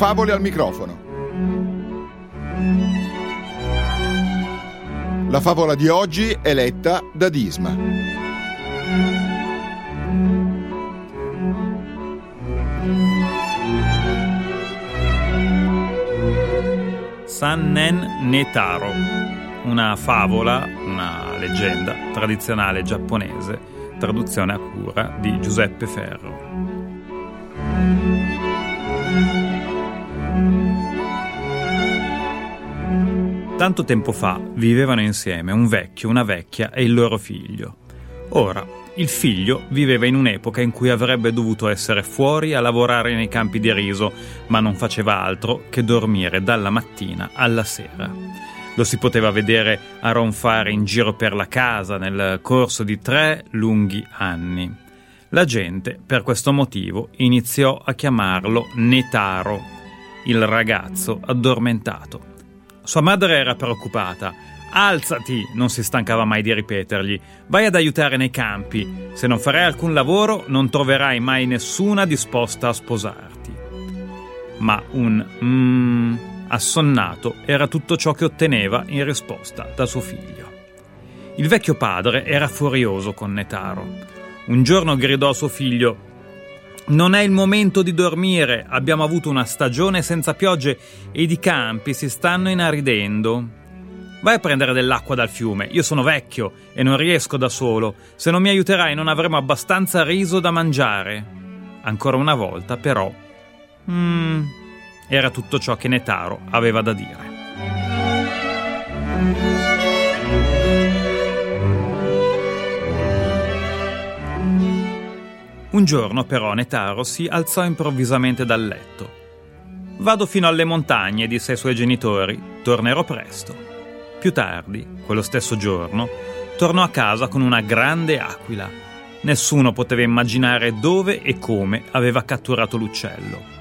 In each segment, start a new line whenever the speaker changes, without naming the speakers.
Favole al microfono. La favola di oggi è letta da Disma.
Sannen Netaro, una favola, una leggenda tradizionale giapponese, traduzione a cura di Giuseppe Ferro. Tanto tempo fa vivevano insieme un vecchio, una vecchia e il loro figlio. Ora, il figlio viveva in un'epoca in cui avrebbe dovuto essere fuori a lavorare nei campi di riso, ma non faceva altro che dormire dalla mattina alla sera. Lo si poteva vedere a ronfare in giro per la casa nel corso di tre lunghi anni. La gente, per questo motivo, iniziò a chiamarlo Netaro, il ragazzo addormentato. Sua madre era preoccupata. Alzati, non si stancava mai di ripetergli. Vai ad aiutare nei campi. Se non farai alcun lavoro, non troverai mai nessuna disposta a sposarti. Ma un mmm assonnato era tutto ciò che otteneva in risposta da suo figlio. Il vecchio padre era furioso con Netaro. Un giorno gridò a suo figlio non è il momento di dormire, abbiamo avuto una stagione senza piogge ed i campi si stanno inaridendo. Vai a prendere dell'acqua dal fiume, io sono vecchio e non riesco da solo. Se non mi aiuterai non avremo abbastanza riso da mangiare. Ancora una volta, però. Mm, era tutto ciò che Netaro aveva da dire. Un giorno però Netaro si alzò improvvisamente dal letto. Vado fino alle montagne, disse ai suoi genitori, tornerò presto. Più tardi, quello stesso giorno, tornò a casa con una grande aquila. Nessuno poteva immaginare dove e come aveva catturato l'uccello.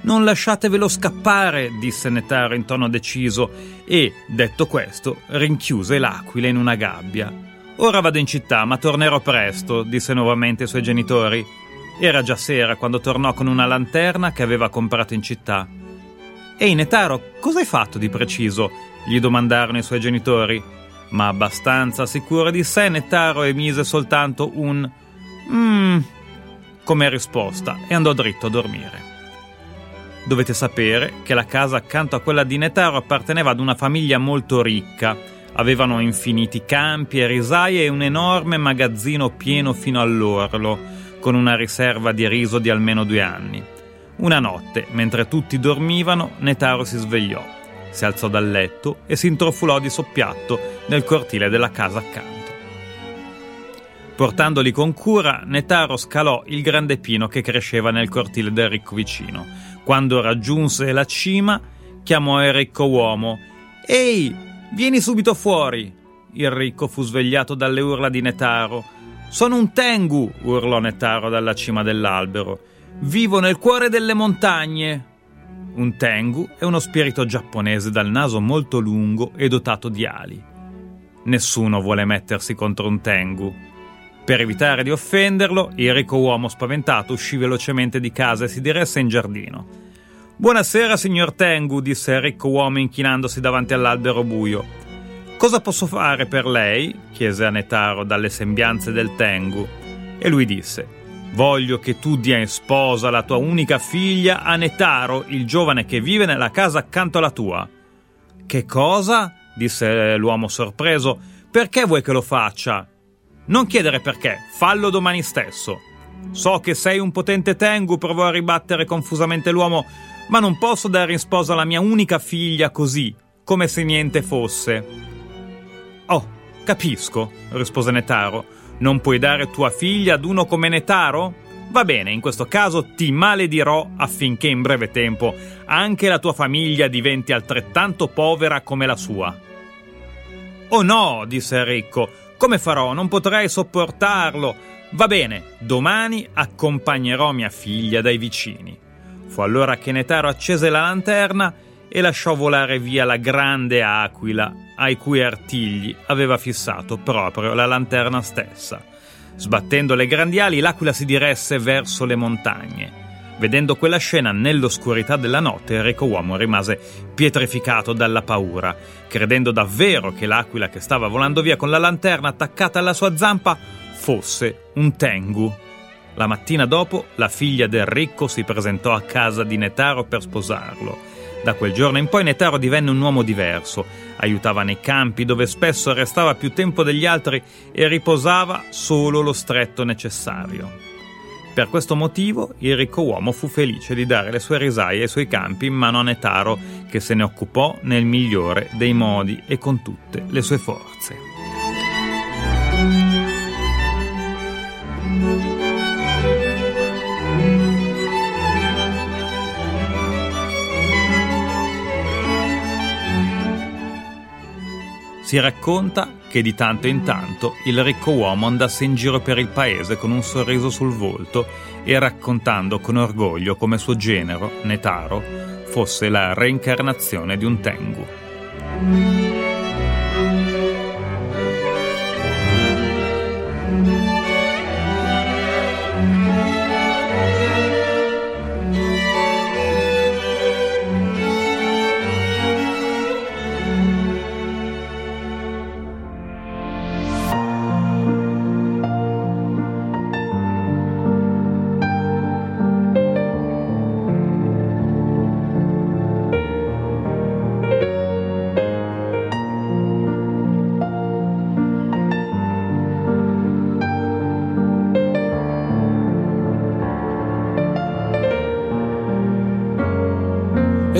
Non lasciatevelo scappare, disse Netaro in tono deciso e, detto questo, rinchiuse l'aquila in una gabbia Ora vado in città, ma tornerò presto, disse nuovamente ai suoi genitori. Era già sera quando tornò con una lanterna che aveva comprato in città. Ehi, Netaro, cosa hai fatto di preciso? gli domandarono i suoi genitori. Ma abbastanza sicuro di sé, Netaro emise soltanto un mmm come risposta e andò dritto a dormire. Dovete sapere che la casa accanto a quella di Netaro apparteneva ad una famiglia molto ricca Avevano infiniti campi e risaie e un enorme magazzino pieno fino all'orlo, con una riserva di riso di almeno due anni. Una notte, mentre tutti dormivano, Netaro si svegliò, si alzò dal letto e si introfulò di soppiatto nel cortile della casa accanto. Portandoli con cura, Netaro scalò il grande pino che cresceva nel cortile del ricco vicino. Quando raggiunse la cima, chiamò il ricco uomo. Ehi, Vieni subito fuori! Il ricco fu svegliato dalle urla di Netaro. Sono un Tengu! urlò Netaro dalla cima dell'albero. Vivo nel cuore delle montagne! Un Tengu è uno spirito giapponese dal naso molto lungo e dotato di ali. Nessuno vuole mettersi contro un Tengu. Per evitare di offenderlo, il ricco uomo spaventato uscì velocemente di casa e si diresse in giardino. Buonasera, signor Tengu, disse il ricco uomo inchinandosi davanti all'albero buio. Cosa posso fare per lei? chiese a Netaro dalle sembianze del Tengu. E lui disse: Voglio che tu dia in sposa la tua unica figlia a Netaro, il giovane che vive nella casa accanto alla tua. Che cosa? disse l'uomo sorpreso. Perché vuoi che lo faccia? Non chiedere perché, fallo domani stesso. So che sei un potente Tengu, provò a ribattere confusamente l'uomo, ma non posso dare in sposa la mia unica figlia così, come se niente fosse. Oh, capisco, rispose Netaro. Non puoi dare tua figlia ad uno come Netaro? Va bene, in questo caso ti maledirò affinché in breve tempo anche la tua famiglia diventi altrettanto povera come la sua. Oh no, disse ricco, come farò? Non potrei sopportarlo. Va bene, domani accompagnerò mia figlia dai vicini. Fu allora che Netaro accese la lanterna e lasciò volare via la grande aquila ai cui artigli aveva fissato proprio la lanterna stessa. Sbattendo le grandi ali, l'aquila si diresse verso le montagne. Vedendo quella scena nell'oscurità della notte, ricco uomo rimase pietrificato dalla paura, credendo davvero che l'aquila che stava volando via con la lanterna attaccata alla sua zampa fosse un tengu. La mattina dopo, la figlia del ricco si presentò a casa di Netaro per sposarlo. Da quel giorno in poi Netaro divenne un uomo diverso, aiutava nei campi dove spesso restava più tempo degli altri e riposava solo lo stretto necessario. Per questo motivo il ricco uomo fu felice di dare le sue risaie e i suoi campi in mano a Netaro, che se ne occupò nel migliore dei modi e con tutte le sue forze. Si racconta che di tanto in tanto il ricco uomo andasse in giro per il paese con un sorriso sul volto e raccontando con orgoglio come suo genero, Netaro, fosse la reincarnazione di un Tengu.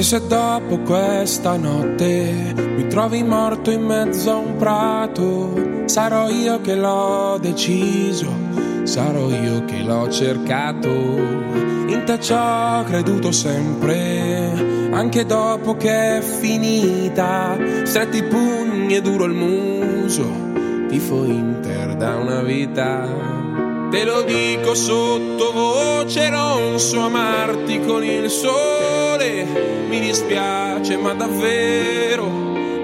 E se dopo questa notte mi trovi morto in mezzo a un prato, sarò io che l'ho deciso, sarò io che l'ho cercato. In te ci ho creduto sempre, anche dopo che è finita. Stretti i pugni e duro il muso, tifo Inter da una vita. Te lo dico sottovoce, non so amarti con il sole. Mi dispiace, ma davvero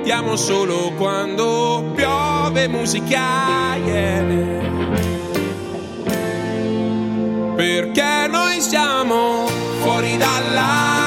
ti amo solo quando piove musichiaie. Perché noi siamo fuori dalla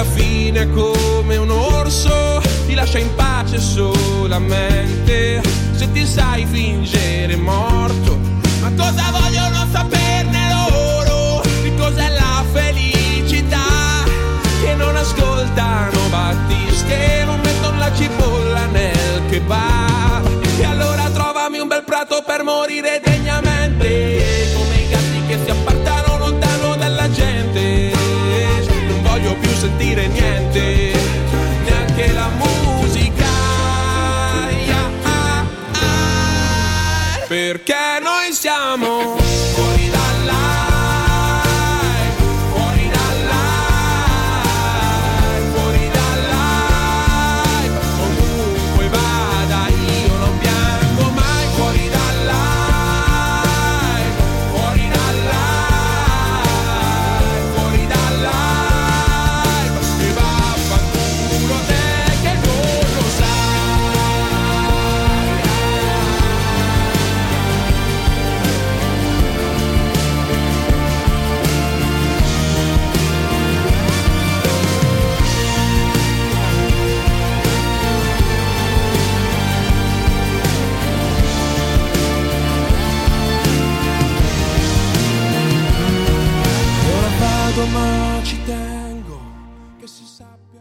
alla fine come un orso ti lascia in pace solamente se ti sai fingere morto. Ma cosa vogliono saperne loro? Di cos'è la felicità? Che non ascoltano Battisti, non mettono la cipolla nel kebab. E allora trovami un bel prato per morire noi siamo fuori dalla